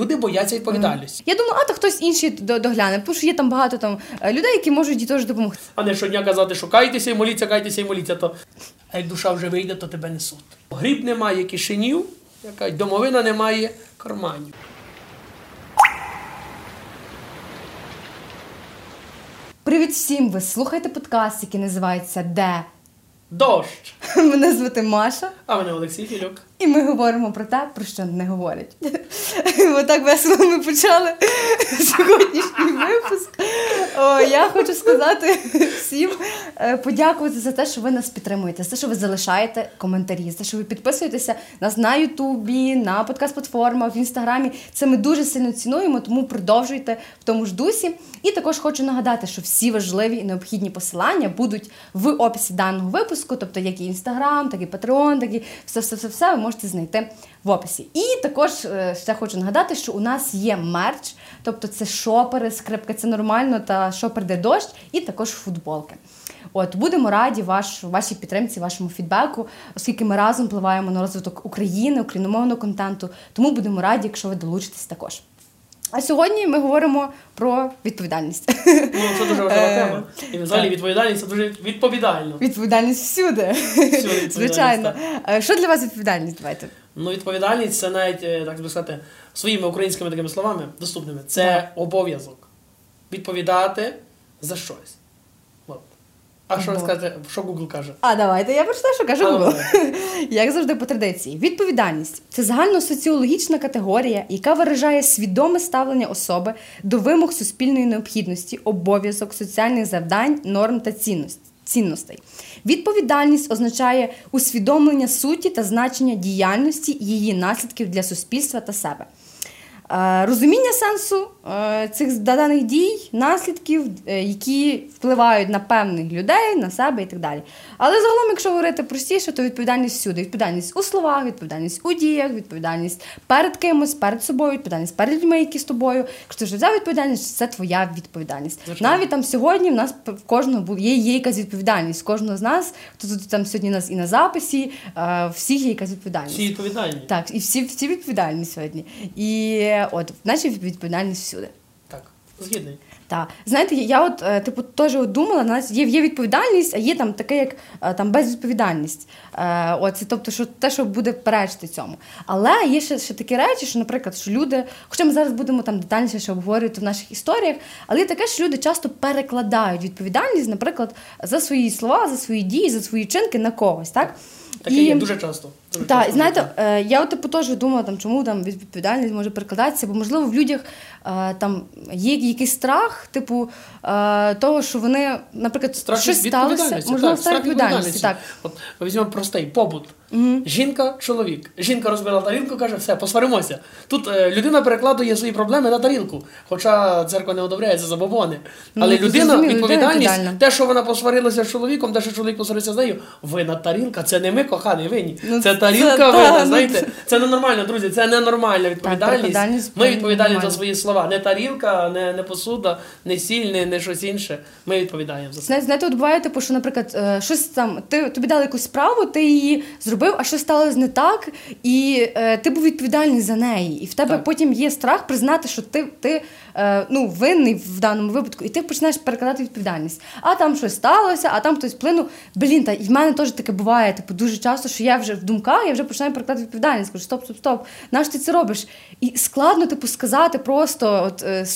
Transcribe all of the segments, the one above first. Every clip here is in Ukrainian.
люди бояться відповідальності. Я думаю, а то хтось інший догляне, тому що є там багато там е, людей, які можуть їй теж допомогти. А не щодня казати, що кайтеся і моліться, кайтеся і моліться, то а як душа вже вийде, то тебе несуть. Гріб немає кишенів, яка домовина немає карманів. Привіт всім! Ви слухаєте подкаст, який називається Де? Дощ! Мене звати Маша, А мене Олексій Філюк. І ми говоримо про те, про що не говорять. Отак весело ми почали сьогоднішній випуск. О, я хочу сказати всім е, подякувати за те, що ви нас підтримуєте, за те, що ви залишаєте коментарі, за те, що ви підписуєтеся нас на Ютубі, на подкаст-платформах, в інстаграмі. Це ми дуже сильно цінуємо, тому продовжуйте в тому ж дусі. І також хочу нагадати, що всі важливі і необхідні посилання будуть в описі даного випуску, тобто як і інстаграм, так і Patreon, так і все, все, все, все можете знайти в описі. І також е, ще хочу нагадати, що у нас є мерч, тобто це шопери, скрипка, це нормально, та шопер де дощ, і також футболки. От будемо раді ваш, вашій підтримці, вашому фідбеку, оскільки ми разом впливаємо на розвиток України, україномовного контенту. Тому будемо раді, якщо ви долучитесь також. А сьогодні ми говоримо про відповідальність. Ну, це дуже важлива Е, тема. І взагалі так. відповідальність це дуже відповідально. Відповідальність всюди. відповідальність, Звичайно. Е, Що для вас відповідальність? Давайте. Ну, відповідальність це навіть, е, так би сказати, своїми українськими такими словами доступними. Це обов'язок. Відповідати за щось. А що Ого. що Google каже? А давайте я прочитаю, що каже Google. Як завжди по традиції, відповідальність це загальносоціологічна категорія, яка виражає свідоме ставлення особи до вимог суспільної необхідності, обов'язок, соціальних завдань, норм та цінностей. Цінностей. Відповідальність означає усвідомлення суті та значення діяльності, її наслідків для суспільства та себе. Е, Розуміння сенсу е, цих даних дій, наслідків, е, які впливають на певних людей, на себе і так далі. Але загалом, якщо говорити простіше, то відповідальність всюди. Відповідальність у словах, відповідальність у діях, відповідальність перед кимось, перед собою, відповідальність перед людьми, які з тобою. Якщо ти вже взяв відповідальність, це твоя відповідальність. Звичайно. Навіть там сьогодні в нас в кожного є, є якась відповідальність. Кожного з нас, хто тут там сьогодні нас і на записі, всіх є якась відповідальність. Всі відповідальні. Так, і всі, всі відповідальні сьогодні. І от, наче відповідальність всюди. Так, згідний. Так. Знаєте, я от, е, типу, теж от думала, знаєте, є, є відповідальність, а є там таке, як е, там безвідповідальність. Е, от, це, тобто, що те, що буде перечити цьому. Але є ще, ще такі речі, що, наприклад, що люди, хоча ми зараз будемо там детальніше ще обговорювати в наших історіях, але є таке, що люди часто перекладають відповідальність, наприклад, за свої слова, за свої дії, за свої чинки на когось. Так? Таке є дуже часто. Дуже Так, часто знаєте, е, я от типу теж думала, там, чому там відповідальність може перекладатися, бо можливо в людях е, там є якийсь страх, типу е, того, що вони, наприклад, Страх щось сталося, можливо, так, страх відповідальності. Так. От візьмемо простий побут. Жінка, чоловік. Жінка розбила тарілку, каже, все, посваримося. Тут е, людина перекладує свої проблеми на тарілку, хоча церква не одобряє це забобони. Але Ну, людина, зрозуміло, людина відповідальність, відповідальна. те, що вона посварилася з чоловіком, те, що чоловік посварився з нею, винна тарілка, це не ми, коханий, винні. Ну, це це- тарілка та, винна, ну, знаєте. Це ненормально, друзі, це ненормальна відповідальність. відповідальність Ми відповідальні за свої слова. Не тарілка, не, не посуда, не сіль, не, не щось інше. Ми відповідаємо за це. Знаєте, знаєте, от буває, типу, що, наприклад, е, щось там, ти тобі дали якусь справу, ти її зробив, а щось сталося не так, і е, ти був відповідальний за неї. І в тебе Так. потім є страх признати, що ти, ти е, ну, винний в даному випадку, і ти починаєш перекладати відповідальність. А там щось сталося, а там хтось вплинув. Блін, та і в мене теж таке буває. Типу, дуже часто, що я вже в думках, я вже починаю перекладати відповідальність. Кажу, стоп, стоп, стоп. Нащо ти це робиш? І складно, типу, сказати просто от, е,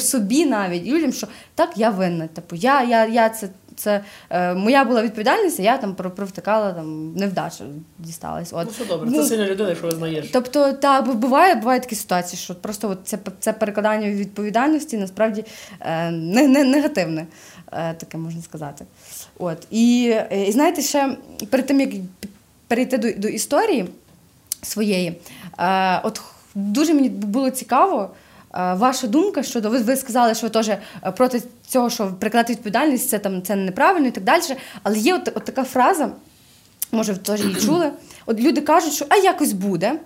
собі навіть людям, що так, я винна. Типу, я, я, я це. Це е, моя була відповідальність, а я там про- провтикала там невдача дісталась. От. Ну, все добре, Ну, це сильна людина, що визнаєш. Тобто, та буває, буває такі ситуації, що просто от це, це перекладання відповідальності насправді е, не, не, негативне, е, таке можна сказати. От. І, е, і знаєте, ще перед тим, як перейти до, до історії своєї, е, от дуже мені було цікаво. Е, Ваша думка щодо ви, ви сказали, що ви теж е, проти цього, що перекладати відповідальність, це там це неправильно і так далі. Але є от, от така фраза, може, ви теж її чули. От люди кажуть, що а якось буде.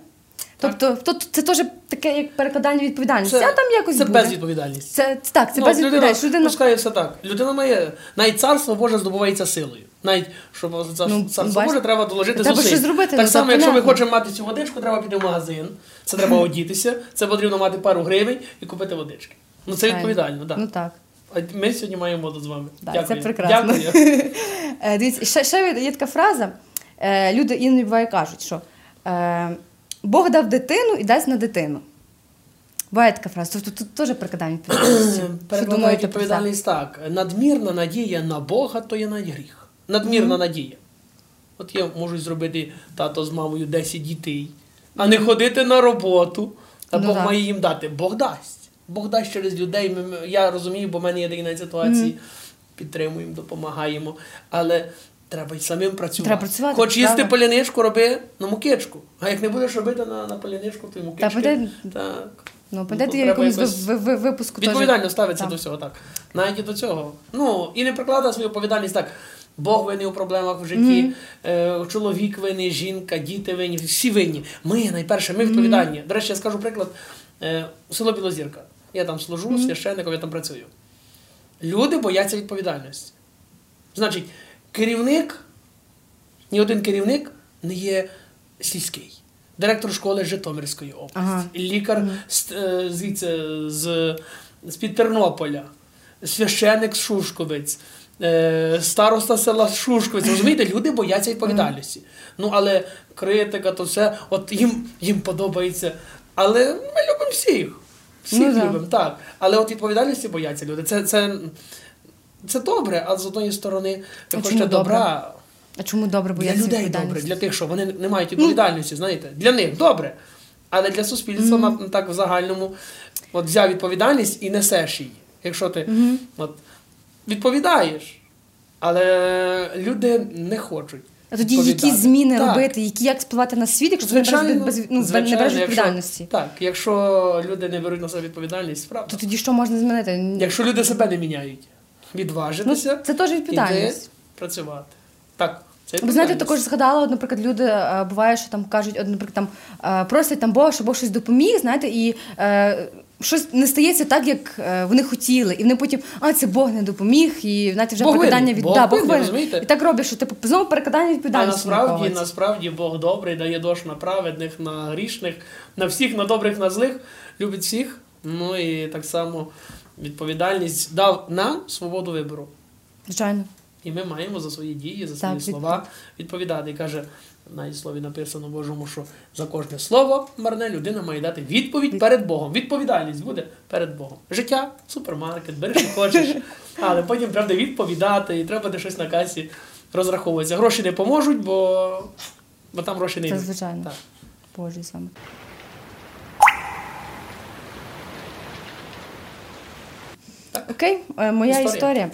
Тобто, то, це теж таке як перекладання відповідальності. а там якось це буде. безвідповідальність. Це, це так, це Ну, безвідповідальність. Людина Людина... все так. Людина має навіть царство Боже здобувається силою. Навіть щоб за Ну, царство бач- треба доложити Треба зусиль. зробити, так ну, само, якщо ми хочемо мати цю водичку, треба піти в магазин. Це треба одітися, це потрібно мати пару гривень і купити водички. Ну це відповідально, так. Ну так. Ми сьогодні маємо воду з вами. Так, Дякую. це прекрасно. Дякую. Е, Дивіться, ще, ще є така фраза. Е, Люди іноді буває кажуть, що е, Бог дав дитину і дасть на дитину. Буває така фраза. Тобто тут теж прикладання відповідальності. Що Перекладають відповідальність так. Надмірна надія на Бога то є гріх. Надмірна надія. От я можу зробити тато з мамою 10 дітей, а не ходити на роботу. А Ну Бог має їм дати. Бог дасть. Бог дасть через людей. Я розумію, бо в мене є такі ситуації. Підтримуємо, допомагаємо. Але треба й самим працювати. Треба працювати, Хоч їсти правда. поляничку, роби на мукичку. А як не будеш робити на, на поляничку, то й мукички. пам'ятаєте- так. Ну, пам'ятаєте, Ну, в якомусь якось- ви- ви- випуску теж- Відповідально ставиться Так. до всього, так. Навіть і до цього. Ну, і не прикладає свою відповідальність так. Бог винний у проблемах в житті, е, чоловік винний, жінка, діти винні, всі винні. Ми найперше, ми відповідальні. До речі, я скажу приклад. Е, село Білозірка. Я там служу, священником, я там працюю. Люди бояться відповідальності. Значить, керівник, ні один керівник не є сільський. Директор школи Житомирської області, Ага. лікар з, е, звідси, з, з-під Тернополя, священик з Шушковець, староста села Шушковець. Розумієте, люди бояться відповідальності. Ну, але критика, то все, от їм, їм подобається. Але ми любимо всіх. Всіх Ну, любимо, так. Але от відповідальності бояться люди. Це, це, це добре, а з одної сторони, ви хочете добра. А чому добре Для людей добре, для тих, що вони не мають відповідальності, знаєте, для них добре. Але для суспільства на, так в загальному от взяв відповідальність і несеш її. Якщо ти от, відповідаєш, але люди не хочуть. А тоді які зміни Так. робити, які як спливати на світ, якщо ти не береш, без, ну, звичайно, не береш якщо- відповідальності? Так, якщо люди не беруть на себе відповідальність, правда. То тоді що можна змінити? Якщо люди себе не міняють, Ну, відважитися це теж відповідальність. працювати. Так, це Ви знаєте, також згадала, от, наприклад, люди е, буває, що там кажуть, от, наприклад, там е, просять там Бога, щоб Бог щось допоміг, знаєте, і е, щось не стається так, як е, вони хотіли. І вони потім, а це Бог не допоміг, і знаєте, вже Бог перекладання від Бог да, Бог винен, винен. розумієте? І так роблять, що типу знову перекладання А відповідальності. на насправді, насправді Бог добрий, дає дощ на праведних, на грішних, на всіх, на добрих, на злих, любить всіх. Ну і так само відповідальність дав нам свободу вибору. Звичайно. І ми маємо за свої дії, за свої Так, слова відповідати. І каже, навіть слові написано Божому, що за кожне слово марне людина має дати відповідь перед Богом. Відповідальність буде перед Богом. Життя, супермаркет, бери, що хочеш. Але потім треба відповідати, і треба буде щось на касі розраховуватися. Гроші не поможуть, бо, бо там гроші не Це йдуть. звичайно. Так. Боже. Так. Окей, е, моя Історія.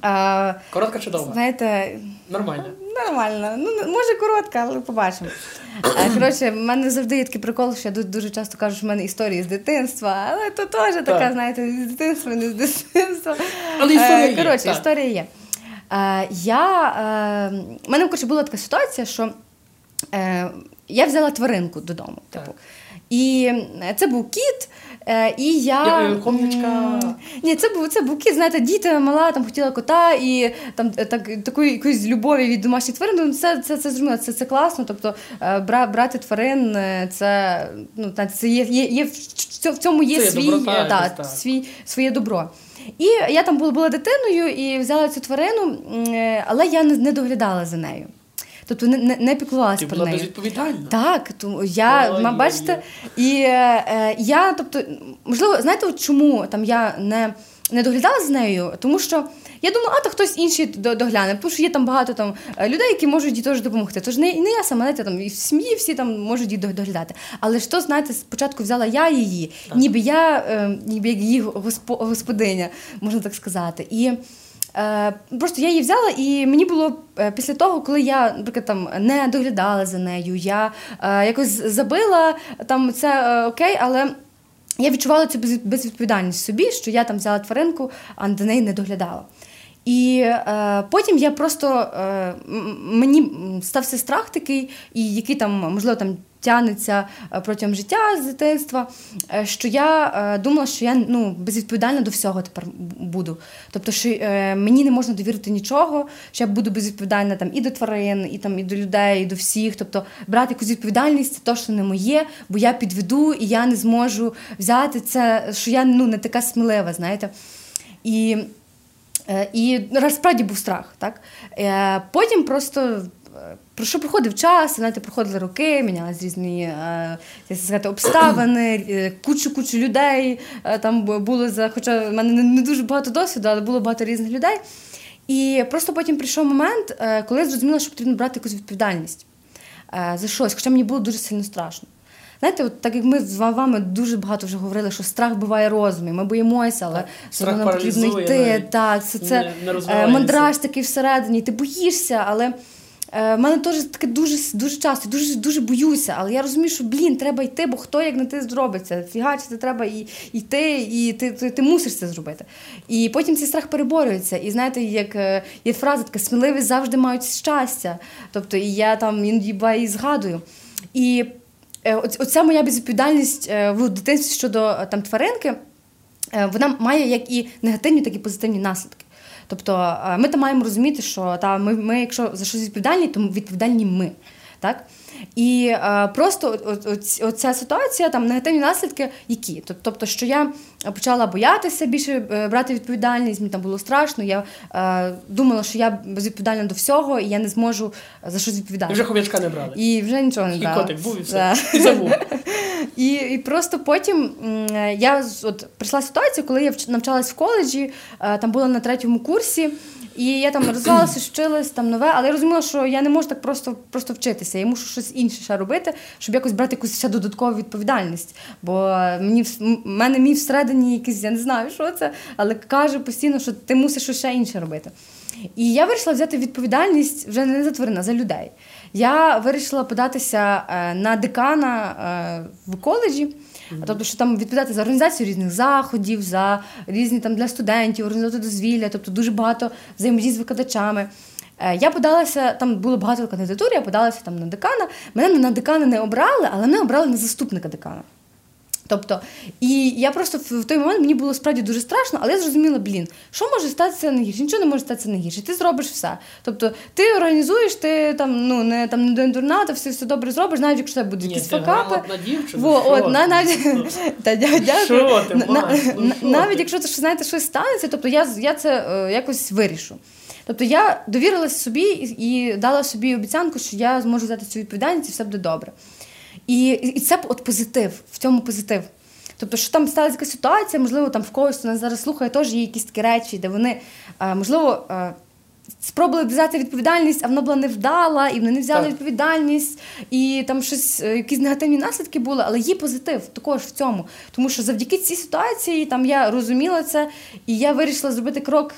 історія. Коротка чи довга? знаєте, Нормально. Нормально. Ну, може коротка, але побачимо. Е, Коротше, в мене завжди є такий прикол, що я дуже часто кажу, що в мене історії з дитинства, але то теж така, Так. знаєте, з дитинства, не з дитинства. Але історія Е, є, Коротше, так. історія є. Е, Я, е, в мене коротше, була така ситуація, що е, я взяла тваринку додому. Типу. І е, це був кіт, е, і я. Е, хом'ячка. м, Ні, це був це був кіт, знаєте, діти мала, там хотіла кота, і там е, так, такої якоїсь любові від домашніх тварин. Ну, це, це, це зрозуміло, це, це класно. Тобто е, бра, брати тварин, е, це, ну, та, це є, є, є в цьому є Це свій, доброта е, та, так. свій, своє добро. І я там була, була дитиною і взяла цю тварину, е, але я не, не доглядала за нею. Тобто не, не, не піклувалася Ти про була неї. безвідповідальна. Так, тому я Ой, бачите, і е, е, я, тобто, можливо, знаєте, чому там я не, не доглядала з нею? Тому що я думала, а то хтось інший догляне, тому що є там багато там е, людей, які можуть їй теж допомогти. Тож не, не я сама, знаєте, там і в сім'ї всі там можуть її доглядати. Але то, знаєте, спочатку взяла я її, ніби я, е, ніби як її госпо, господиня, можна так сказати. І Просто я її взяла, і мені було е, після того, коли я, наприклад, там не доглядала за нею, я е, якось забила там це е, окей, але я відчувала цю безвідповідальність собі, що я там взяла тваринку, а до неї не доглядала. І е, потім я просто е, мені стався страх такий, і який там, можливо, там тягнеться е, протягом життя з дитинства, е, що я е, думала, що я ну, безвідповідальна до всього тепер буду. Тобто, що мені не можна довірити нічого, що я буду безвідповідальна там і до тварин, і там і до людей, і до всіх. Тобто брати якусь відповідальність це точно не моє, бо я підведу і я не зможу взяти це, що я ну, не така смілива, знаєте. І і насправді був страх. Так? Потім просто про що проходив час, знаєте, проходили роки, мінялись різні е, як сказати, обставини, е, кучу-кучу людей. Е, там було за, хоча в мене не дуже багато досвіду, але було багато різних людей. І просто потім прийшов момент, коли я зрозуміла, що потрібно брати якусь відповідальність за щось, хоча мені було дуже сильно страшно. Знаєте, от так як ми з вами дуже багато вже говорили, що страх буває розумі, ми боїмося, але все одно потрібно йти. Так, це, це не, мандраж такий всередині, ти боїшся, але. Е, мене теж таке дуже дуже часто, дуже дуже боюся, але я розумію, що блін, треба йти, бо хто як не ти зробиться. Фігач, це треба і йти, і ти, ти ти, мусиш це зробити. І потім цей страх переборюється. І знаєте, як е, є фраза така сміливість завжди мають щастя. Тобто, і я там іноді згадую. І е, оця моя безвідповідальність в дитинстві щодо там тваринки, вона має як і негативні, так і позитивні наслідки. Тобто ми там маємо розуміти, що та ми, ми, якщо за щось відповідальні, то відповідальні ми. Так? І е, просто оця ситуація, там негативні наслідки, які? Тобто, що я почала боятися більше е, брати відповідальність, мені там було страшно. Я е, думала, що я безвідповідальна до всього, і я не зможу за щось відповідати. І вже хомячка не брали. І вже нічого не брали. І котик був і все. І забув. І і просто потім я от прийшла ситуація, коли я навчалась в коледжі, е, там була на третьому курсі. І я там розвивалася, вчилась там нове, але я розуміла, що я не можу так просто просто вчитися. Я мушу щось інше ще робити, щоб якось брати якусь ще додаткову відповідальність. Бо мені в мене мій всередині якийсь, я не знаю, що це, але каже постійно, що ти мусиш ще інше робити. І я вирішила взяти відповідальність вже не за тварин, а за людей. Я вирішила податися е, на декана е, в коледжі. Тобто, що там відповідати за організацію різних заходів, за різні там для студентів, організувати дозвілля, тобто дуже багато взаємодій з викладачами. Е, я подалася, там було багато кандидатур, я подалася там на декана. Мене на декана не обрали, але мене обрали на заступника декана. Тобто, і я просто в той момент мені було справді дуже страшно, але я зрозуміла, блін, що може статися не гірше? Нічого не може статися не гірше. Ти зробиш все. Тобто, ти організуєш, ти там ну не там не дурна, ти все все добре зробиш, навіть якщо це будуть якісь факапи. навіть якщо це знаєте, щось станеться, тобто я я це е, якось вирішу. Тобто я довірилася собі і дала собі обіцянку, що я зможу взяти цю відповідальність і все буде добре. І і це от позитив, в цьому позитив. Тобто, що там сталася така ситуація, можливо, там в когось хто нас зараз слухає, теж є якісь такі речі, де вони, можливо, спробували взяти відповідальність, а вона була невдала, і вони не взяли так. відповідальність, і там щось, е, якісь негативні наслідки були, але є позитив також в цьому. Тому що завдяки цій ситуації там я розуміла це, і я вирішила зробити крок,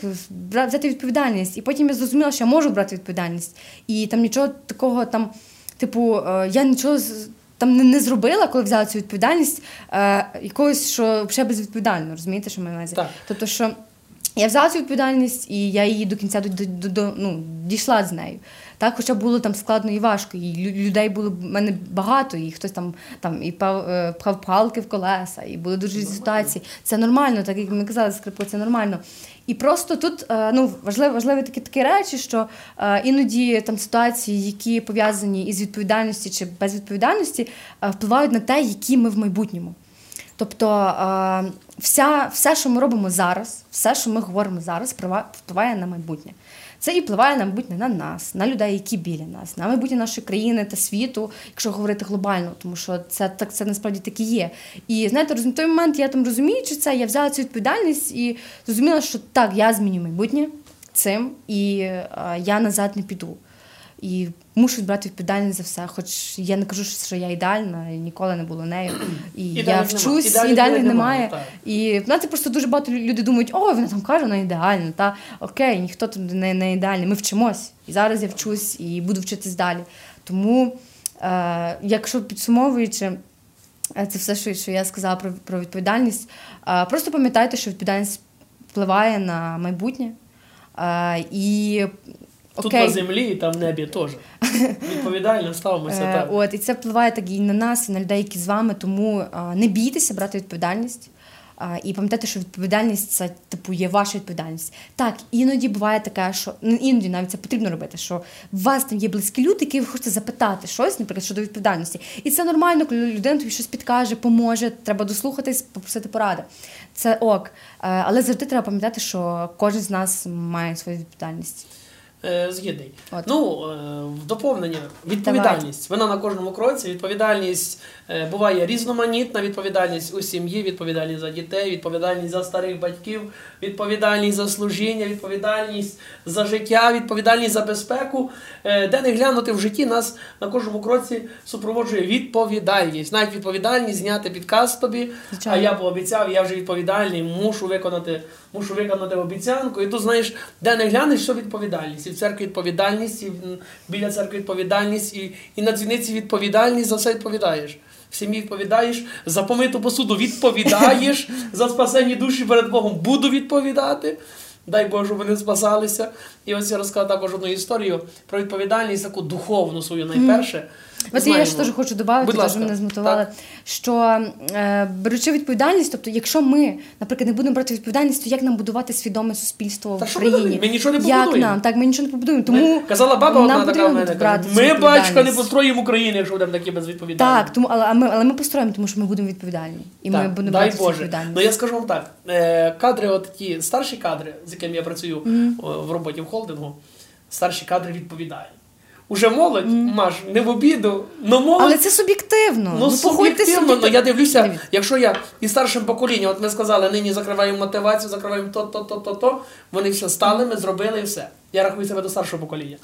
взяти відповідальність. І потім я зрозуміла, що я можу брати відповідальність. І там нічого такого там, типу, е, я нічого там не, не зробила, коли взяла цю відповідальність, е, якогось, що взагалі безвідповідально, розумієте, що маю на Тобто, що я взяла цю відповідальність і я її до кінця до, до, до, ну, дійшла з нею. Так, Хоча було там складно і важко, і людей було в мене багато, і хтось там там і пав, е, пхав палки в колеса, і були дуже різні ситуації. Це нормально, так як ми казали, скрипко, це нормально. І просто тут е, ну, важливі, важливі такі такі речі, що е, іноді там ситуації, які пов'язані із відповідальністю чи безвідповідальності, впливають на те, які ми в майбутньому. Тобто вся, все, що ми робимо зараз, все, що ми говоримо зараз, впливає на майбутнє. Це і впливає на майбутнє на нас, на людей, які біля нас, на майбутнє нашої країни та світу, якщо говорити глобально, тому що це так це насправді так і є. І знаєте, в той момент я там розуміючи це, я взяла цю відповідальність і зрозуміла, що так, я зміню майбутнє цим, і а, я назад не піду. І мушу брати відповідальність за все. Хоч я не кажу, що я ідеальна, і ніколи не була нею. І я вчусь, ідеальних, ідеальних немає. немає. І знаєте, просто дуже багато люди думають, о, вона там каже, вона ідеальна. Та окей, ніхто тут не, не ідеальний. Ми вчимось. І зараз я вчусь і буду вчитись далі. Тому, е, якщо підсумовуючи. Е, це все, що що я сказала про про відповідальність. А, е, Просто пам'ятайте, що відповідальність впливає на майбутнє. А, е, І Тут Окей. на землі і там в небі теж. Відповідально ставимося Е, так. От, і це впливає так і на нас, і на людей, які з вами. Тому а, не бійтеся брати відповідальність. А, і пам'ятайте, що відповідальність це типу є ваша відповідальність. Так, іноді буває таке, що ну, іноді навіть це потрібно робити, що у вас там є близькі люди, які ви хочете запитати щось, наприклад, щодо відповідальності. І це нормально, коли людина тобі щось підкаже, поможе, треба дослухатись, попросити поради. Це ок. Е, Але завжди треба пам'ятати, що кожен з нас має свою відповідальність. Е, Згідний. От. Ну, е, в доповнення відповідальність. Вона на кожному кроці. Відповідальність е, буває різноманітна. Відповідальність у сім'ї, відповідальність за дітей, відповідальність за старих батьків, відповідальність за служіння, відповідальність за життя, відповідальність за безпеку. Де не глянути в житті, нас на кожному кроці супроводжує відповідальність. Навіть відповідальність зняти підказ тобі. Звичайно. А я пообіцяв, я вже відповідальний, мушу виконати, мушу виконати обіцянку. І тут знаєш, де не глянеш, що відповідальність. В церкві відповідальність, і біля церкви відповідальність, і, і на дзвіниці відповідальність, за все відповідаєш. В сім'ї відповідаєш, за помиту посуду відповідаєш, за спасені душі перед Богом буду відповідати. Дай Боже, щоб вони спасалися. І ось я розказав також одну історію про відповідальність, таку духовну свою найперше. От я ж теж хочу додати, теж мене змотивували, що е, беручи відповідальність, тобто, якщо ми, наприклад, не будемо брати відповідальність, то як нам будувати свідоме суспільство Та в ми Україні? Ми нічого не Як нам? Так, ми нічого не побудуємо. Тому Ми- казала баба одна така в мене. брати ми батька не відповідальність». построїмо Україну, якщо будемо такі безвідповідальні. Так, тому але, а ми, але ми построїмо, тому що ми будемо відповідальні. І ми будемо дай брати Боже. відповідальність. Ну я скажу вам так: е, кадри, от ті старші кадри, з якими я працюю о, в роботі в холдингу, старші кадри відповідають. Уже молодь, Маш, не в обіду, но молодь. Але це суб'єктивно. Ну, погодьтесь суб'єктивно, собі. ну я дивлюся, якщо я і старшим поколінням, от ми сказали, нині закриваємо мотивацію, закриваємо то, то, то, то, то, вони все стали, ми зробили і все. Я рахую себе до старшого покоління.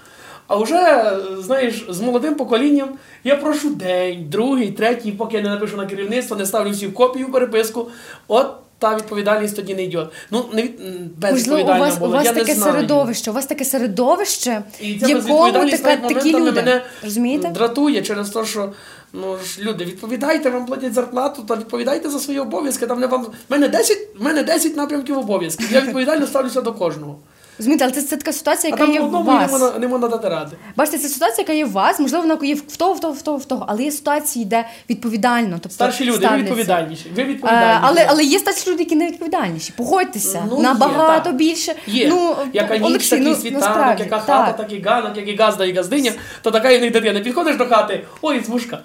А вже, знаєш, з молодим поколінням я прошу день, другий, третій, поки я не напишу на керівництво, не ставлю всі в копію переписку. От та відповідальність тоді не йде. Ну, не від... Можливо, у вас, вас, у вас я таке не знаю. середовище, у вас таке середовище, І ця якому така, такі люди. мене Розумієте? дратує через те, що ну ж люди, відповідайте, вам платять зарплату, та відповідайте за свої обов'язки. Там не вам. В мене 10, в мене 10 напрямків обов'язків. Я відповідально ставлюся до кожного. Розумієте, але це, це така ситуація, А яка там є в не вас. можна, не можна дати ради. Бачите, це ситуація, яка є в вас, можливо, вона є в того, в того, в того, в того, але є ситуації, де відповідально. Тобто Старші люди, ви відповідальніші. Ви Е, відповідальніші. але, але є старші люди, які не відповідальніші. Погодьтеся, Ну, набагато так. більше. Є. Ну, яка ніч, Олексій, такий ну, світанок, насправді, яка хата, так. такий ганок, як і газда, і газдиня, то така і них дитина. Підходиш до хати, ой, звушка.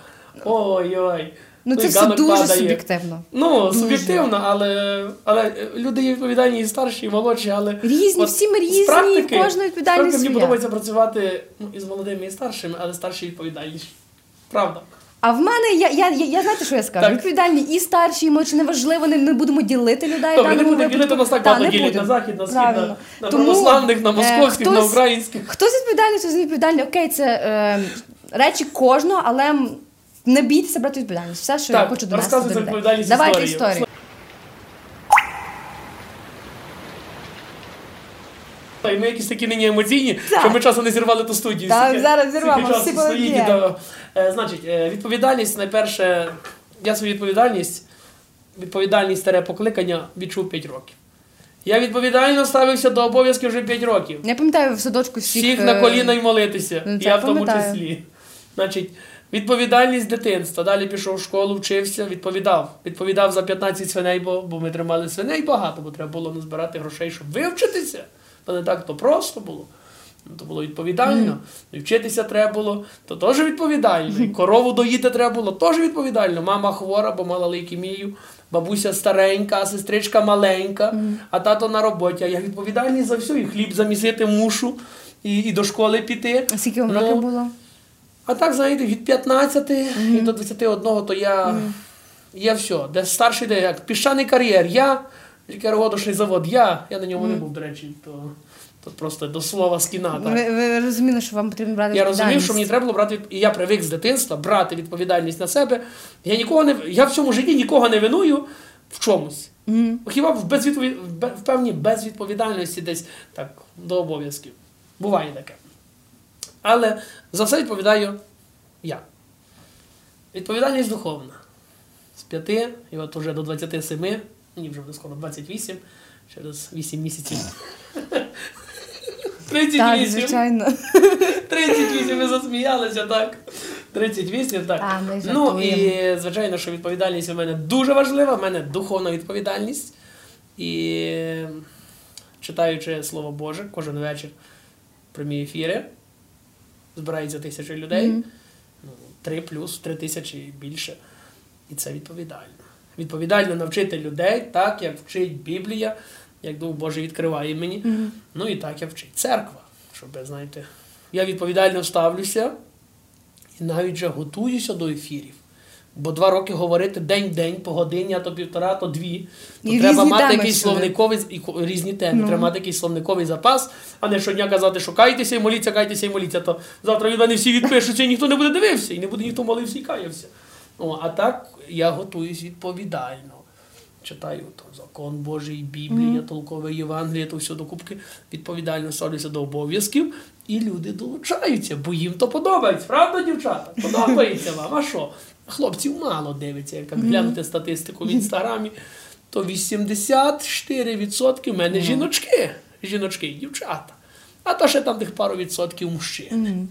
Ой-ой. Ну це все дуже падає. суб'єктивно. Ну, Дуже. суб'єктивно, але, але е, люди є відповідальні і старші, і молодші, але Різні, от всі ми різні, практики, в кожної відповідальність Мені подобається працювати ну, із молодими і старшими, але старші відповідальніші. Правда. А в мене я, я, я, я знаєте, що я скажу? Так. Відповідальні і старші, і молодші, неважливо, не, не будемо ділити людей. Добре, не будемо ділити нас так багато ділять на захід, на схід, на, Правильно. на Тому, православних, на е, московських, на українських. Хтось відповідальний, хтось не відповідальний. Окей, це е, речі кожного, але не бійтеся брати відповідальність. Все, що я хочу донести до людей. відповідальність Давайте історію. історію. Й ми якісь такі нині емоційні, Так. що ми часом не зірвали ту студію. Так, Стільки- зараз зірвемо, часу всі стоїть і Е, Значить, е, відповідальність, найперше, я свою відповідальність, відповідальність старе покликання відчув 5 років. Я відповідально ставився до обов'язків вже 5 років. Я пам'ятаю в садочку всіх. Всіх е, на коліна й молитися. ну, це я я в тому пам'ятаю. числі. Значить, відповідальність дитинства. Далі пішов в школу, вчився, відповідав. Відповідав за 15 свиней, бо, бо ми тримали свиней багато, бо треба було назбирати грошей, щоб вивчитися. То не так то просто було. Ну, То було відповідально. І вчитися треба було, то теж відповідально. І корову доїти треба було, теж відповідально. Мама хвора, бо мала лейкемію, бабуся старенька, а сестричка маленька, а тато на роботі. А я відповідальний за все. І хліб замісити мушу, і, і до школи піти. А скільки вам Ну, років було? А так, знаєте, від 15 і до 21 то я, я все. Де старший, де як піщаний кар'єр, я, Кергодошний завод, я, я на ньому не був, до речі, то, то просто до слова скіна. Так. Ви, ви розуміли, що вам потрібно брати Я розумів, що мені треба було брати, і я привик з дитинства брати відповідальність на себе. Я нікого не я в цьому житті нікого не виную в чомусь. Хіба в, безвідпові... в певній безвідповідальності десь так до обов'язків. Буває таке. Але за все відповідаю я. Відповідальність духовна. З 5 і от уже до 27, мені вже буде скоро 28, через 8 місяців. Так, 38. звичайно. 38 ви засміялися, так. 38, так. А, ми ну і звичайно, що відповідальність у мене дуже важлива, в мене духовна відповідальність. І читаючи Слово Боже кожен вечір прямі ефіри, збирається тисячі людей, Мгм. ну, три плюс, три тисячі і більше. І це відповідально. Відповідально навчити людей так, як вчить Біблія, як Дух Божий відкриває мені. Мгм. Ну і так я вчить церква, щоб, знаєте, я відповідально ставлюся і навіть вже готуюся до ефірів. Бо два роки говорити день-день, по годині, а то півтора, то дві. То І треба мати теми якийсь словниковий і різні теми. Ну. Треба мати якийсь словниковий запас, а не щодня казати, що кайтеся і моліться, кайтеся і моліться. То завтра від мене всі відпишуться, і ніхто не буде дивився, і не буде ніхто молився і каявся. О, а так я готуюсь відповідально. Читаю там закон Божий, Біблія, толкове Євангеліє, то все докупки відповідально ставлюся до обов'язків, і люди долучаються, бо їм то подобається. Правда, дівчата? Подобається вам. А що? Хлопців мало дивиться, як глянути статистику в інстаграмі, то 84% в мене жіночки. Жіночки і дівчата. А то ще там тих пару відсотків мужчин.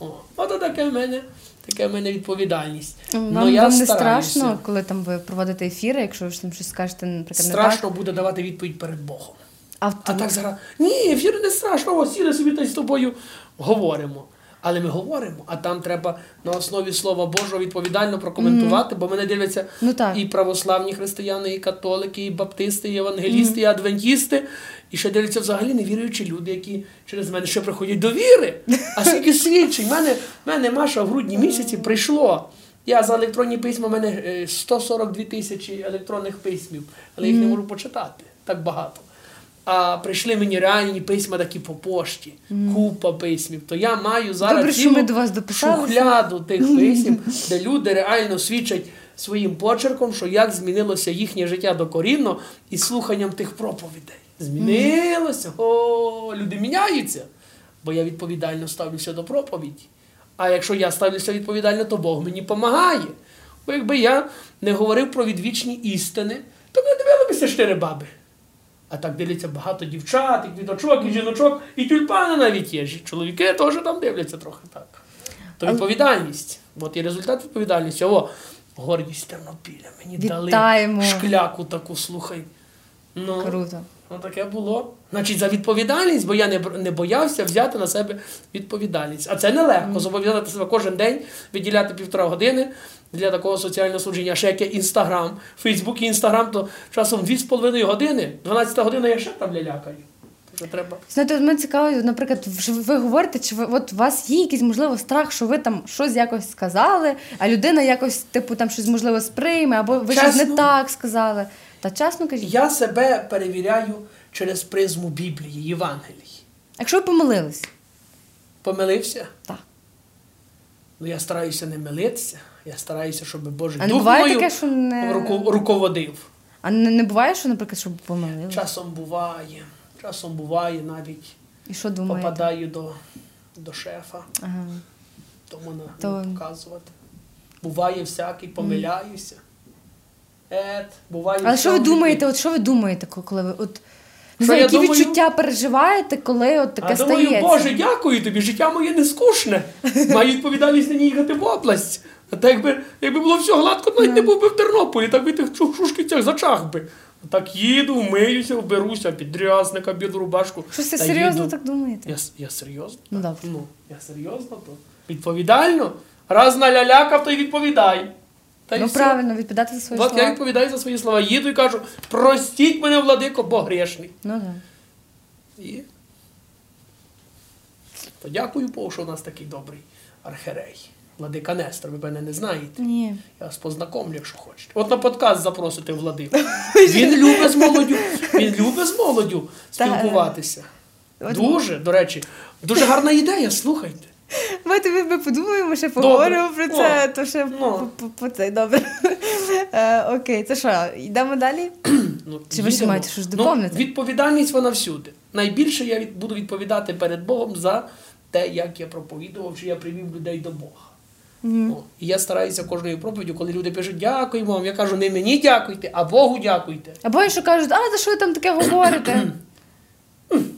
О, от таке в мене, таке в мене відповідальність. Вам, Ну, я вам не стараюся. страшно, коли там ви проводите ефіри, якщо ви ж там щось скажете, наприклад, не Страшно так. буде давати відповідь перед Богом. А, А так зараз. Ні, ефір не страшно, ось сіли собі та з тобою говоримо. Але ми говоримо, а там треба на основі Слова Божого відповідально прокоментувати, бо мене дивляться Ну так. і православні християни, і католики, і баптисти, і євангелісти, і адвентісти. І ще дивляться взагалі невіруючі люди, які через мене ще приходять до віри. А скільки свідчень? Мене, мене Маша в грудні місяці прийшло. Я за електронні письма, в мене е, 142 тисячі електронних письмів, але їх не можу почитати. Так багато. А прийшли мені реальні письма такі по пошті, купа письмів. То я маю зараз Добре, що цілу ми до вас шухляду тих письмів, де люди реально свідчать своїм почерком, що як змінилося їхнє життя докорінно і слуханням тих проповідей. Змінилося. О, люди міняються. Бо я відповідально ставлюся до проповіді. А якщо я ставлюся відповідально, то Бог мені допомагає. Бо якби я не говорив про відвічні істини, то не дивилися чотири баби. А так дивляться багато дівчат, і квіточок, і жіночок, і тюльпани навіть є. Чоловіки теж там дивляться трохи так. То відповідальність. От і результат відповідальності. О, гордість Тернопіля. Мені Вітаємо. дали шкляку таку, слухай. Ну, Круто. Ну, таке було. Значить, за відповідальність, бо я не, не боявся взяти на себе відповідальність. А це нелегко. Зобов'язати себе кожен день, виділяти півтора години для такого соціального служіння. Ще як Інстаграм, Фейсбук і Інстаграм, то часом 2,5 години, 12 година я ще там лялякаю. Що треба. Знаєте, мене цікаво, наприклад, ви говорите, чи ви от у вас є якийсь можливо страх, що ви там щось якось сказали, а людина якось, типу, там щось можливо сприйме, або ви щось не так сказали. Та чесно кажіть, Я себе перевіряю через призму Біблії, Євангелії. якщо ви помилились, Помилився? так. Ну я стараюся не милитися. Я стараюся, щоб Божий А не буває мною таке, що не. руку- руководив. А не, не буває, що, наприклад, щоб помилились? Часом буває, часом буває навіть І що думаєте? попадаю до, до шефа, Ага. тому не, То- не показувати. Буває всякий, помиляюся. Ет, буває Але що ви думаєте, от що ви думаєте, коли ви от не знаю, які думаю? відчуття переживаєте, коли от таке А думаю. Боже, дякую тобі, життя моє не скучне. Маю відповідальність не їхати в область. А так якби, якби було все гладко, навіть не був би в Тернополі, так би тих чух- шушківцях зачах би. Так їду, вмиюся, вберуся, підрясника, біду рубашку. Що та серйозно їду. так думаєте? Я, я серйозно? Ну, добре. Ну, я серйозно, то відповідально. Раз налялякав, то й відповідай. Та ну все. правильно, відповідати за свої От слова. я відповідаю за свої слова. Їду і кажу, простіть мене, владико, бо грешний. Ну так. І то дякую Богу, що у нас такий добрий архерей. Владика Нестор, ви мене не знаєте. Ні. Я вас познакомлю, якщо хочете. От на подкаст запросите владику. Він любить з молоддю, він любить з молоддю спілкуватися. Дуже, до речі, дуже гарна ідея, слухайте. Ми тобі ми подумаємо, ще поговоримо Добре. про це, О, то ще ну. по, цей добре. Е, окей, це що, йдемо далі? Ну, Чи ви ще маєте щось доповнити? Ну, відповідальність вона всюди. Найбільше я від, буду відповідати перед Богом за те, як я проповідував, чи я привів людей до Бога. О, і я стараюся кожною проповіддю, коли люди пишуть дякуємо вам, я кажу, не мені дякуйте, а Богу дякуйте. Або що кажуть, а за що ви там таке говорите?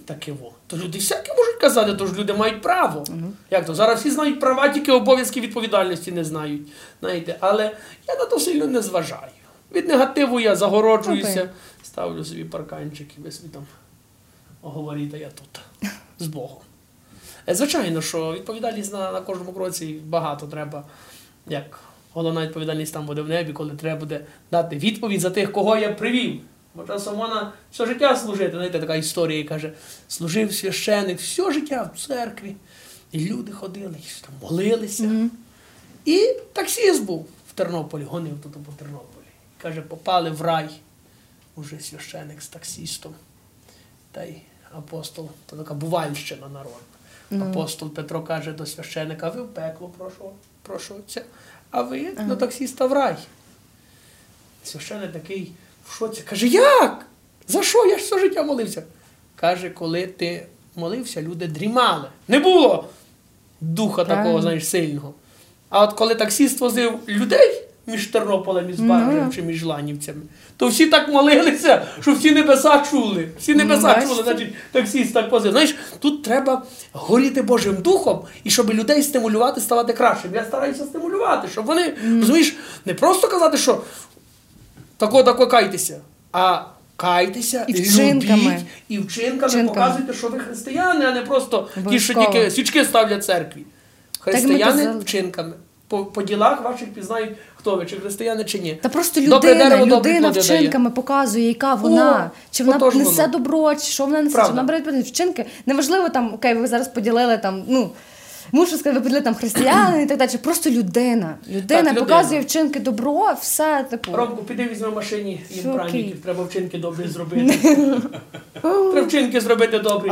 Таке во. То люди всяке можуть казати, то ж люди мають право. Як то? Зараз всі знають права, тільки обов'язки відповідальності не знають. Знаєте, але я на то сильно не зважаю. Від негативу я загороджуюся, Окей. ставлю собі парканчик і ви собі там говоріть, а я тут. З Богом. Е, Звичайно, що відповідальність на, на кожному кроці багато треба. Як головна відповідальність там буде в небі, коли треба буде дати відповідь за тих, кого я привів. Бо часом можна все життя служити. Знаєте, така історія каже: служив священик все життя в церкві. І люди ходили, і там молилися. І таксіст був в Тернополі, гонив тут по Тернополі. Каже, попали в рай. Уже священик з таксістом. Та й апостол, то така бувальщина народна. Апостол Петро каже до священика, ви в пекло прошу, а ви до таксіста в рай. Священик такий в шоці. Каже, як? За що? Я ж все життя молився. Каже, коли ти молився, люди дрімали. Не було духа Правильно. такого, знаєш, сильного. А от коли таксіст возив людей між Тернополем і Збаржем Ну. чи між Ланівцями, то всі так молилися, що всі небеса чули. Всі небеса бачите? чули, значить, таксіст так возив. Знаєш, тут треба горіти Божим духом і щоб людей стимулювати, ставати кращим. Я стараюся стимулювати, щоб вони, розумієш, не просто казати, що тако, тако кайтеся, а кайтеся, І вчинками. любіть, і вчинками, Вчинками. показуйте, що ви християни, а не просто ті, що тільки свічки ставлять церкві. Християни вчинками. По, по ділах ваших пізнають, хто ви, чи християни, чи ні. Та просто Добре людина, дерево людина вчинками показує, яка вона, О, чи вона несе воно. добро, чи що вона несе, Правда. чи вона бере вчинки. Неважливо там, окей, ви зараз поділили там, ну. Мушу сказати, ви поділили там християни і так далі. Просто людина. Людина людина. показує вчинки добро, все типу. Ромку, піди візьми в машині їм праніків, треба вчинки добрі зробити. треба вчинки зробити добрі.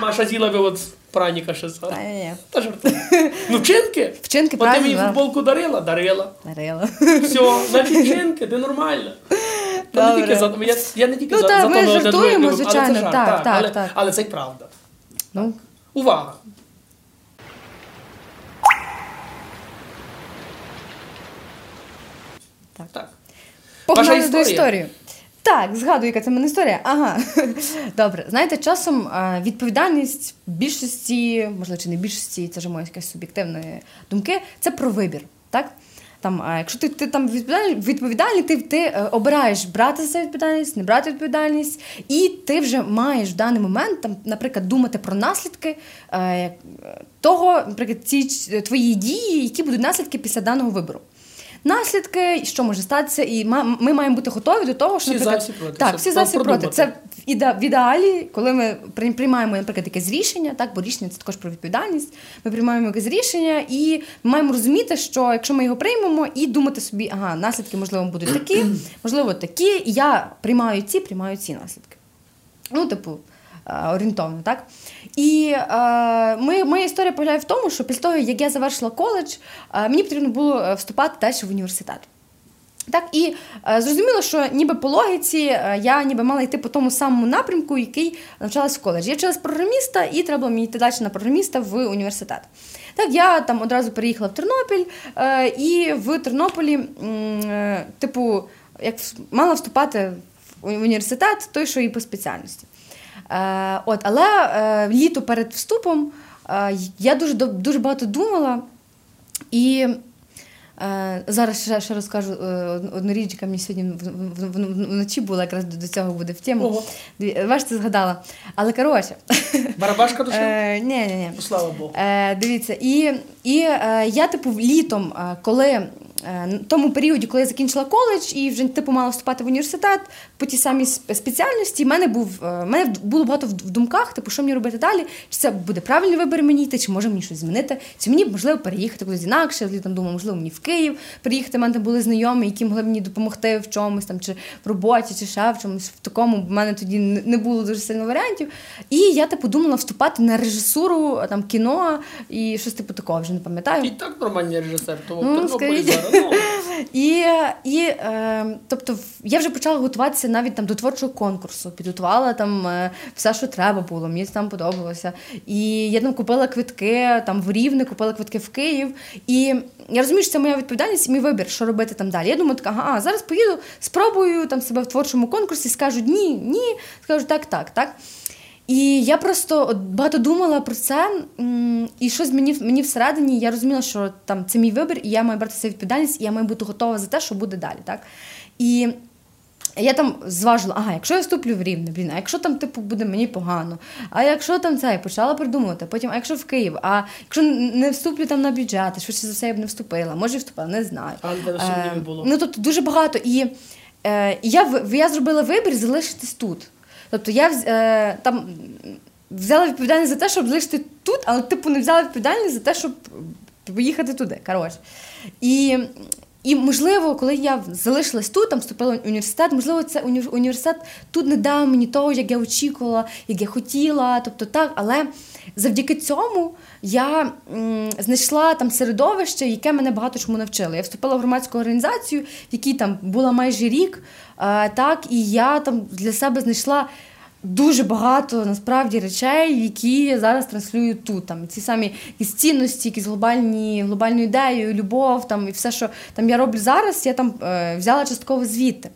Маша з'їла ви от праніка ще Та зараз. ні. Та жартую. Ну вчинки. Вчинки, Бо ти мені правильно, футболку дарила? Дарила. Дарила. Все, значить вчинки, ти нормально. Та не Добре. тільки за, я, я не тільки Ну, за, так, за ми то одне жартуємо, друге але звичайно, це жарт, так, так, але, так. але це й правда. Ну, Увага! Так. Так. Погнали до історії. Так, згадую, яка це мене історія. Ага. Добре. Знаєте, часом е, відповідальність більшості, можливо, чи не більшості, це вже моя якась суб'єктивна думки, це про вибір. Так? Там, якщо ти, ти там відповідальний, відповідальний ти, ти е, обираєш брати за відповідальність, не брати відповідальність, і ти вже маєш в даний момент, там, наприклад, думати про наслідки е, того, наприклад, ці твої дії, які будуть наслідки після даного вибору. Наслідки, що може статися, і ми маємо бути готові до того, що Всі наприклад, проти. Так, всі за треба всі проти. Це в ідеалі, коли ми приймаємо, наприклад, якесь рішення, так, бо рішення це також про відповідальність. Ми приймаємо якесь рішення, і ми маємо розуміти, що якщо ми його приймемо, і думати собі, ага, наслідки можливо будуть такі, можливо, такі, і я приймаю ці, приймаю ці наслідки. Ну, типу, е, орієнтовно, так? І е, ми, моя історія полягає в тому, що після того, як я завершила коледж, е, мені потрібно було е, вступати далі в університет. Так, і е, зрозуміло, що ніби по логіці е, я ніби мала йти по тому самому напрямку, який навчалась в коледжі. Я вчилась програміста, і треба було мені йти далі на програміста в університет. Так, я там одразу переїхала в Тернопіль, е, і в Тернополі, е, типу, як мала вступати в університет, той, що і по спеціальності. Е, от, але е, літо перед вступом е, я дуже, дуже багато думала. І зараз ще, ще розкажу одну річ, яка мені сьогодні вночі була, якраз до, цього буде в тему. Бачите, згадала. Але коротше, Барабашка душа? е, ні, ні, ні. Слава Богу. Е, дивіться, і, і я, типу, літом, коли тому періоді, коли я закінчила коледж і вже типу мала вступати в університет по тій самій спеціальності, в мене був е, в мене було багато в думках, типу, що мені робити далі, чи це буде правильний вибір мені йти, чи може мені щось змінити, чи мені можливо переїхати кудись інакше. Я там думала, можливо, мені в Київ приїхати. У мене там були знайомі, які могли мені допомогти в чомусь там, чи в роботі, чи ще в чомусь в такому. В мене тоді не не було дуже сильно варіантів. І я типу думала вступати на режисуру там кіно і щось типу такого, вже не пам'ятаю. І так нормальний режисер, тому Ну, скажіть. зараз. І, і е, тобто, я вже почала готуватися навіть там до творчого конкурсу. Підготувала там е, все, що треба було. Мені там подобалося. І я там купила квитки там в Рівне, купила квитки в Київ. І я розумію, що це моя відповідальність, мій вибір, що робити там далі. Я думаю, така, ага, зараз поїду, спробую там себе в творчому конкурсі, скажуть ні, ні, скажу так, так, так. І я просто от багато думала про це, і щось мені мені всередині, я розуміла, що там це мій вибір, і я маю брати це відповідальність, і я маю бути готова за те, що буде далі. Так? І я там зважила, ага, якщо я вступлю в рівне, блін, а якщо там типу буде мені погано, а якщо там це, я почала придумувати, потім, а якщо в Київ, а якщо не вступлю там на бюджет, швидше за все я б не вступила, може вступила, не знаю. Але е, було. Ну тобто дуже багато. І е, я я зробила вибір залишитись тут. Тобто я е, там взяла відповідальність за те, щоб залишити тут, але типу не взяла відповідальність за те, щоб поїхати туди. коротше. І і, можливо, коли я залишилась тут, там вступила в університет, можливо, це університет тут не дав мені того, як я очікувала, як я хотіла. Тобто так, але завдяки цьому я м, знайшла там середовище, яке мене багато чому навчило. Я вступила в громадську організацію, в якій там була майже рік, так, і я там для себе знайшла дуже багато насправді речей, які зараз транслюю тут. Там ці самі якісь цінності, якісь глобальні глобальну ідею, любов, там і все, що там я роблю зараз, я там е, взяла частково звідти.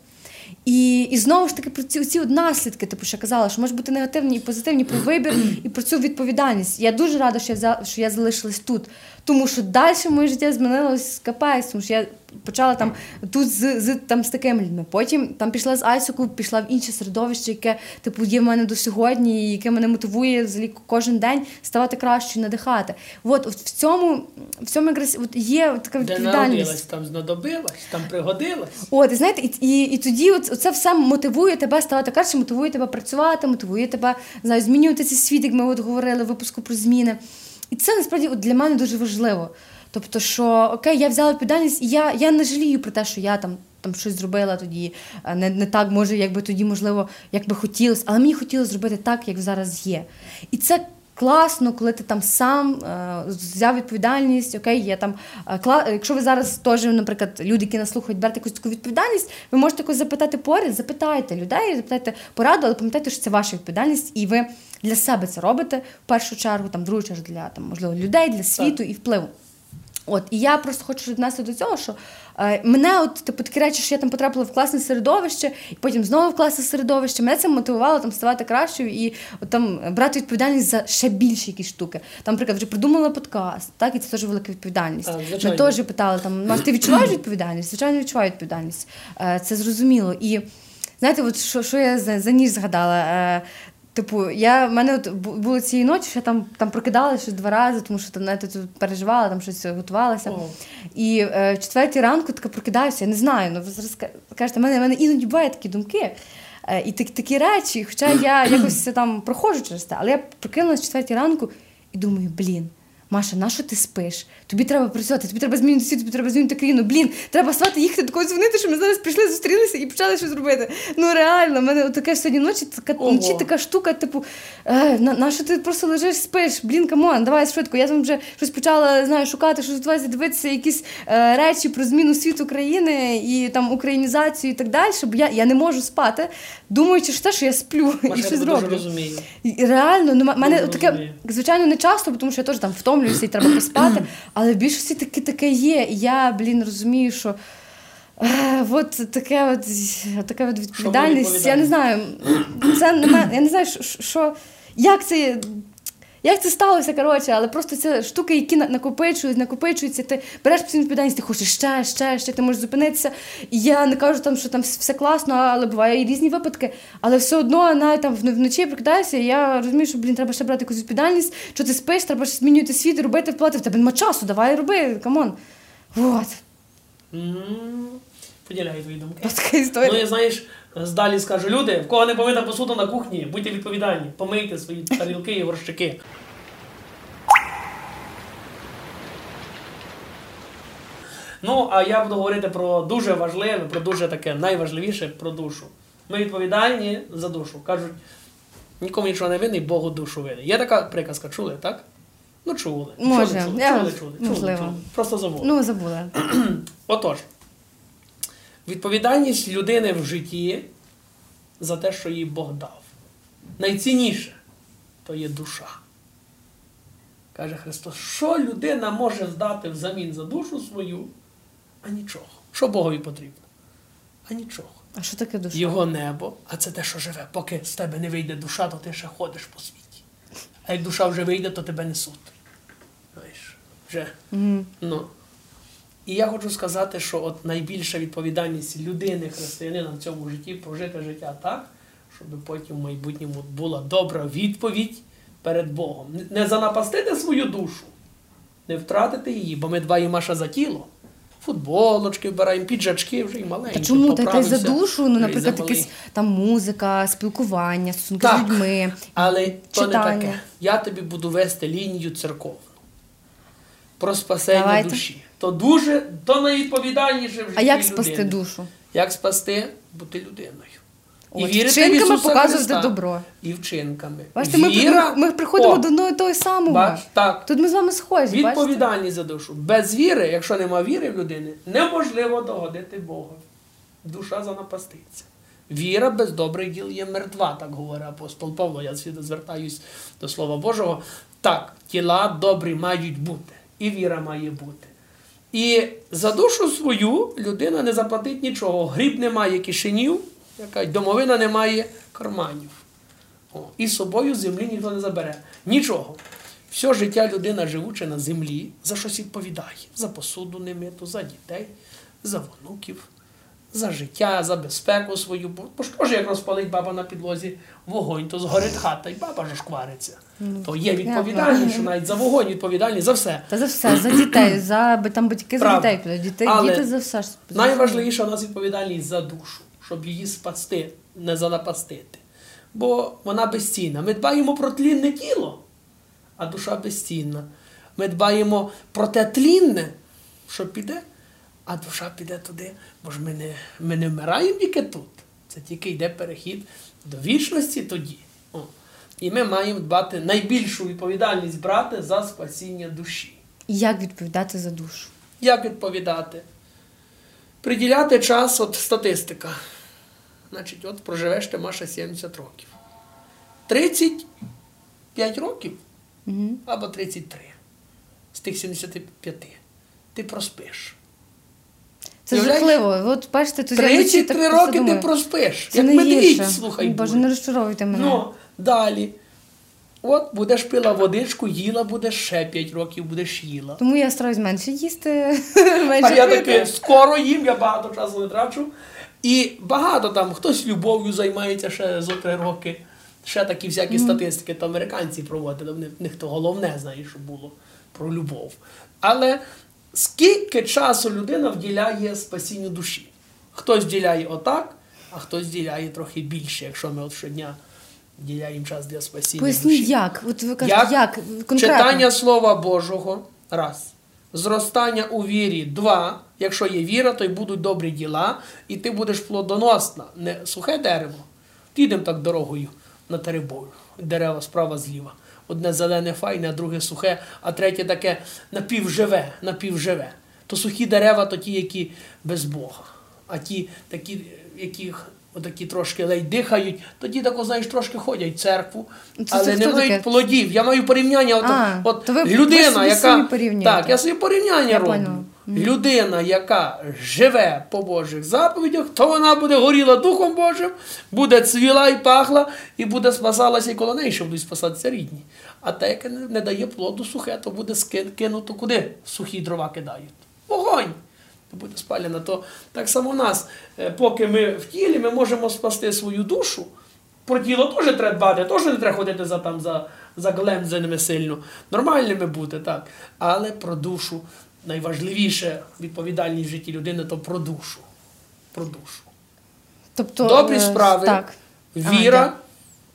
І і знову ж таки про ці ці наслідки, типу, що я казала, що можуть бути негативні і позитивні про вибір і про цю відповідальність. Я дуже рада, що я взяла, що я залишилась тут. Тому що далі моє життя змінилось з капець, тому що я почала там тут з з, там, з такими людьми. Потім там пішла з Айсоку, пішла в інше середовище, яке типу є в мене до сьогодні, яке мене мотивує взагалі кожен день ставати кращою, надихати. От, от в цьому в цьому якраз от є така відповідальність. Де там знадобилась, там пригодилась. От, і знаєте, і і, і тоді от, це все мотивує тебе ставати краще, мотивує тебе працювати, мотивує тебе знаю, змінювати цей світ, як ми от говорили в випуску про зміни. І це насправді для мене дуже важливо. Тобто, що окей, я взяла відповідальність, і я я не жалію про те, що я там там щось зробила тоді, не не так, може, якби тоді, можливо, як би хотілося, але мені хотілося зробити так, як зараз є. І це класно, коли ти там сам е, взяв відповідальність, окей, є там е, кла... Якщо ви зараз теж, наприклад, люди, які нас слухають, берете якусь таку відповідальність, ви можете якось запитати поряд, запитайте людей, запитайте пораду, але пам'ятайте, що це ваша відповідальність, і ви для себе це робите в першу чергу, там, в другу чергу для там, можливо, людей, для світу так. і впливу. От, І я просто хочу віднести до цього, що мене, от типу, такі речі, що я там потрапила в класне середовище, і потім знову в класне середовище, мене це мотивувало там ставати кращою і от, там брати відповідальність за ще більші якісь штуки. Там, наприклад, вже придумала подкаст, так, і це теж велика відповідальність. Ми теж питали, там, ти відчуваєш відповідальність? Звичайно, відчуваю відповідальність. Е, це зрозуміло. І знаєте, от що що я за, за ніж згадала? Типу, я в мене от було цієї ночі, що я там там прокидалася щось два рази, тому що там навіть тут переживала, там щось готувалася. Oh. І е, в четвертій ранку така прокидаюся, я не знаю. Ну ви зараз кажете, в мене в мене іноді бувають такі думки. Е, і так, такі речі, хоча я якось там проходжу через те, але я прокинулася в четвертій ранку і думаю, блін. Маша, на що ти спиш? Тобі треба працювати, тобі треба змінити світ, тобі треба змінити країну. Блін, треба стати їхати до когось дзвонити, що ми зараз прийшли, зустрілися і почали щось робити. Ну реально, в мене таке сьогодні ночі така ночі така штука, типу, е, на, на що ти просто лежиш, спиш? Блін, come on, давай швидко. Я там вже щось почала знаю, шукати, щось готуватися, дивитися, якісь е, речі про зміну світу країни і там українізацію і так далі. Бо я я не можу спати, думаючи, що те, що я сплю Маша, і щось зроблю. розумію. Реально, ну мене таке, звичайно, не часто, тому що я теж там втомлюю втомлююся і треба поспати. Але в більшості таки таке є. І я, блін, розумію, що. Е, от таке от, таке от відповідальність. Я не знаю, це нема, я не знаю, що, як це як це сталося, коротше, але просто це штуки, які накопичують, накопичуються, ти береш постійну відповідальність, ти хочеш ще, ще, ще, ти можеш зупинитися. І я не кажу, там, що там все класно, але буває і різні випадки. Але все одно навіть там вночі прокидаюся, і я розумію, що блін, треба ще брати якусь відповідальність, що ти спиш, треба ще змінювати світ, робити вплати. В тебе нема часу, давай роби, come on. Вот. Поділяю твої думки. Така історія. Ну, я знаєш, здалі скажу, люди, в кого не помита посуда на кухні, будьте відповідальні, помийте свої тарілки і горщики. Ну, а я буду говорити про дуже важливе, про дуже таке найважливіше про душу. Ми відповідальні за душу. Кажуть, нікому нічого не винний, Богу душу винний. Є така приказка, чули, так? Ну, чули. Може. Чули, чули, я... чули, чули, чули, чули. Просто забули. Ну, забули. Отож, відповідальність людини в житті за те, що їй Бог дав. Найцінніше то є душа. Каже Христос, що людина може здати взамін за душу свою, а нічого. Що Богові потрібно? А нічого. А що таке душа? Його небо, а це те, що живе. Поки з тебе не вийде душа, то ти ще ходиш по світі. А як душа вже вийде, то тебе несуть. Знаєш, вже. Ну. І я хочу сказати, що от найбільша відповідальність людини, християнина в цьому житті прожити життя так, щоб потім в майбутньому була добра відповідь перед Богом. Не занапастити свою душу, не втратити її, бо ми дбаємо Маша за тіло. Футболочки вбираємо, піджачки вже і маленькі. Та чому та, за душу? Ну, наприклад, якась там музика, спілкування, стосунки Так. з людьми. Але то не таке. Я тобі буду вести лінію церковну про спасення Давайте. душі. То дуже то найвідповідальніше в житті А як людини. спасти душу? Як спасти? Бути людиною. От, вірити в вчинками Ісуса показувати Христа. добро. І вчинками. Бачите, ми, Віра, ми, ми приходимо О, до одного і того самого. Бач, так. Тут ми з вами схожі. бачите? Відповідальність за душу. Без віри, якщо нема віри в людини, неможливо догодити Богу. Душа занапаститься. Віра без добрих діл є мертва, так говорить апостол Павло. Я свідо звертаюсь до Слова Божого. Так, тіла добрі мають бути, і віра має бути. І за душу свою людина не заплатить нічого. Гріб немає кишенів, яка домовина не має карманів. О, і з собою землі ніхто не забере. Нічого. Все життя людина, живучи на землі, за щось відповідає. За посуду немиту, за дітей, за внуків, за життя, за безпеку свою. Бо що ж як розпалить баба на підлозі вогонь, то згорить хата, і баба ж шквариться. То є відповідальність, що навіть за вогонь відповідальність за все. Та за все, за дітей, за там батьки за Правда. дітей підуть. Діти, Але діти за все. Найважливіша у нас відповідальність за душу, щоб її спасти, не занапастити. Бо вона безцінна. Ми дбаємо про тлінне тіло, а душа безцінна. Ми дбаємо про те тлінне, що піде, а душа піде туди, бо ж ми не, ми не вмираємо тільки тут. Це тільки йде перехід до вічності тоді. О. І ми маємо дбати найбільшу відповідальність брати за спасіння душі. І Як відповідати за душу? Як відповідати? Приділяти час, от статистика. Значить, от проживеш ти Маша 70 років. 35 років Угу. або 33 з тих 75. Ти проспиш. Це жахливо. От бачите, тут вночі 33 роки ти проспиш. Це Як не медвідь, слухай. Боже, буде. не розчаровуйте мене. Ну, далі. От будеш пила водичку, їла будеш ще 5 років, будеш їла. Тому я стараюсь менше їсти, А я таки скоро їм, я багато часу не трачу. І багато там, хтось любов'ю займається ще зо три роки. Ще такі всякі статистики, то американці проводили, в них- в них то головне, знаєш, що було про любов. Але скільки часу людина вділяє спасінню душі? Хтось вділяє отак, а хтось вділяє трохи більше, якщо ми от щодня вділяємо час для спасіння Поясніть, душі. як? От ви кажете, Як? як? Конкретно. Читання Слова Божого раз. Зростання у вірі два. Якщо є віра, то й будуть добрі діла, і ти будеш плодоносна, не сухе дерево. Підемо так дорогою на теребою. Дерева справа зліва. Одне зелене файне, друге сухе, а третє таке напівживе, напівживе. То сухі дерева, то ті, які без Бога. А ті такі, яких отакі трошки ледь дихають, тоді тако, знаєш, трошки ходять в церкву, Ну, це- але це не мають таке? плодів. Я маю порівняння. От, А, от то ви- ви людина, собі яка самі так, я собі порівняння Я роблю. поняла. Людина, яка живе по Божих заповідях, то вона буде горіла Духом Божим, буде цвіла і пахла, і буде спасалася і коло неї, що будуть спасатися рідні. А те, яке не, дає плоду сухе, то буде кинуто куди сухі дрова кидають. Вогонь. Буде спалена. То так само в нас, е, поки ми в тілі, ми можемо спасти свою душу. Про тіло теж треба дбати, теж не треба ходити за там за, за глемзеними сильно. Нормальними бути, так. Але про душу найважливіше відповідальність в житті людини то про душу. Про душу. Тобто, Добрі е, справи, Так. Віра,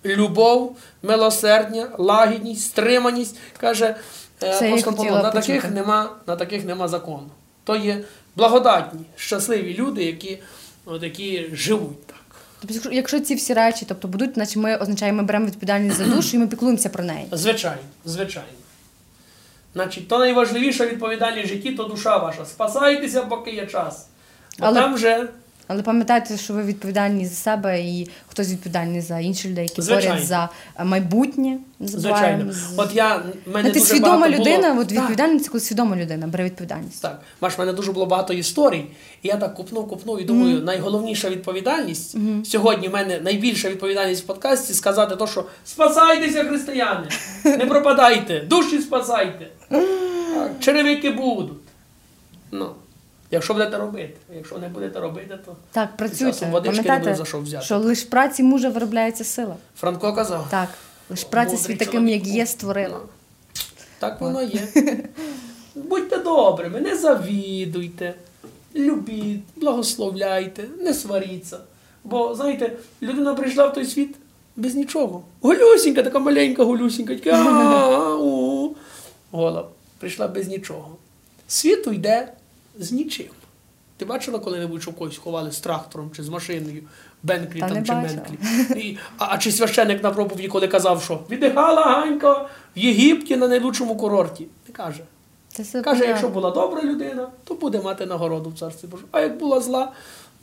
любов, милосердя, лагідність, стриманість. Каже е, Це апостол Павло, на таких, нема, на таких нема закону. То є благодатні, щасливі люди, які, от, які живуть так. Тобто, якщо- якщо ці всі речі тобто, будуть, значить ми означаємо, ми беремо відповідальність за душу і ми піклуємося про неї. Звичайно, звичайно. Значить, то найважливіша відповідальність в житті то душа ваша. Спасайтеся, поки є час. Бо Але- там вже Але пам'ятайте, що ви відповідальні за себе, і хтось відповідальний за інших людей, які Звичайно. борють за е, майбутнє. Звичайно. От я мене Знаєте, дуже свідома багато людина, було... от відповідальність це коли свідома людина бере відповідальність. Так, Маш, в мене дуже було багато історій, і я так купнув, купнув і думаю, найголовніша відповідальність сьогодні в мене найбільша відповідальність в подкасті сказати то, що спасайтеся, християни, не пропадайте, душі спасайте. Черевики будуть. Ну, якщо будете робити, якщо не будете робити, то Так, працюйте. водички не буде за що взяти. що лише праці мужа виробляється сила. Франко казав. Так, праця Мудрий світ таким, як є, створила. Ну, Так воно є. Будьте добрими, не завідуйте, любіть, благословляйте, не сваріться. Бо, знаєте, людина прийшла в той світ без нічого. Голюсінька, така маленька голюсінька, така гола. Прийшла без нічого. Світ уйде з нічим. Ти бачила коли-небудь, що когось ховали з трактором чи з машиною, Бенклі Та там чи. Менклі? І, а, а чи священник на проповіді, коли казав, що віддихала Ганька в Єгипті на найлучшому курорті? Не каже. Це Каже, якщо була добра людина, то буде мати нагороду в царстві Божому. А як була зла,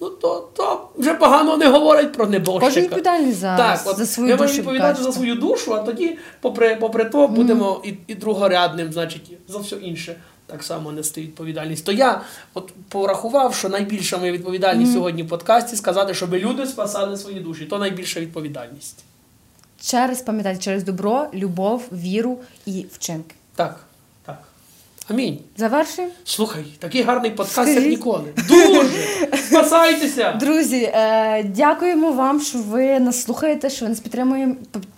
ну то, то вже погано не говорять про небожчика. Кожен відповідальний за, Так, от за свою ми душу. маємо відповідати за свою душу, а тоді, попри, попри то, будемо і, і другорядним, значить, за все інше так само нести відповідальність. То я от порахував, що найбільша моя відповідальність сьогодні в подкасті сказати, щоб люди спасали свої душі. То найбільша відповідальність. Через, пам'ятати, через добро, любов, віру і вчинки. Так. Амінь. Завершуємо. Слухай, такий гарний подкаст, як ніколи. Дуже! Спасайтеся! Друзі, е, дякуємо вам, що ви нас слухаєте, що ви нас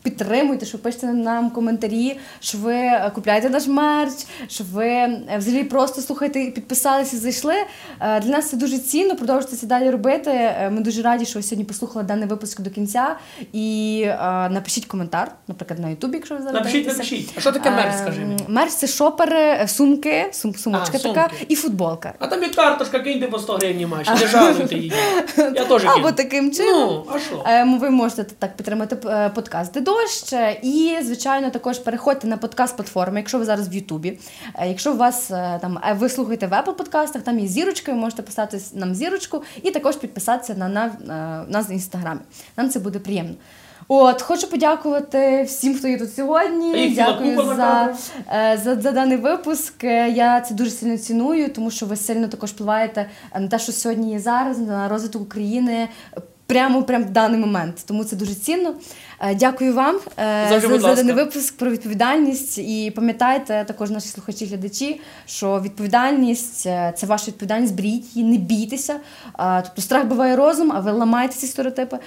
підтримуєте, що пишете нам коментарі, що ви е, купляєте наш мерч, що ви е, взагалі просто слухаєте, підписалися, зайшли. Для нас це дуже цінно. Продовжуйте це далі робити. Ми дуже раді, що ви сьогодні послухали даний випуск до кінця. І напишіть коментар, наприклад, на Ютубі, якщо ви зараз Напишіть, напишіть. А що таке мерч, скажи мені? Мерч це шопери, е, сумки, сум, сумочка А, така і футболка. А там є карточка, киньте по 100 гривень маші. Не жалуйте її. Я теж Або таким чином. Ну, а що? Е, Ви можете так підтримати е, подкаст «Де дощ. І, звичайно, також переходьте на подкаст-платформи, якщо ви зараз в Ютубі. Е, Якщо у вас там ви слухаєте в Apple подкастах, там є зірочка, ви можете поставити нам зірочку і також підписатися на, на, на нас в інстаграмі. Нам це буде приємно. От, хочу подякувати всім, хто є тут сьогодні. Дякую за за, е, за, за даний випуск. Е, Я це дуже сильно ціную, тому що ви сильно також впливаєте е, на те, що сьогодні є зараз, на розвиток України. Прямо прямо в даний момент, тому це дуже цінно. Е, Дякую вам е, Завжди, за, даний випуск про відповідальність. І пам'ятайте також наші слухачі, глядачі, що відповідальність е, це ваша відповідальність. Беріть її, не бійтеся. Тобто страх буває розум, а ви ламаєте ці стереотипи.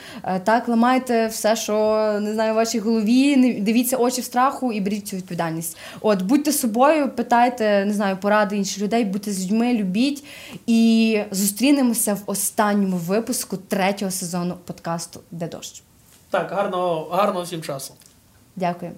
Так, ламайте все, що не знаю, в вашій голові. Не дивіться очі в страху і беріть цю відповідальність. От будьте собою, питайте, не знаю, поради інших людей, будьте з людьми, любіть і зустрінемося в останньому випуску третього сезону подкасту Де дощ. Так, гарного, гарного всім часу. Дякую.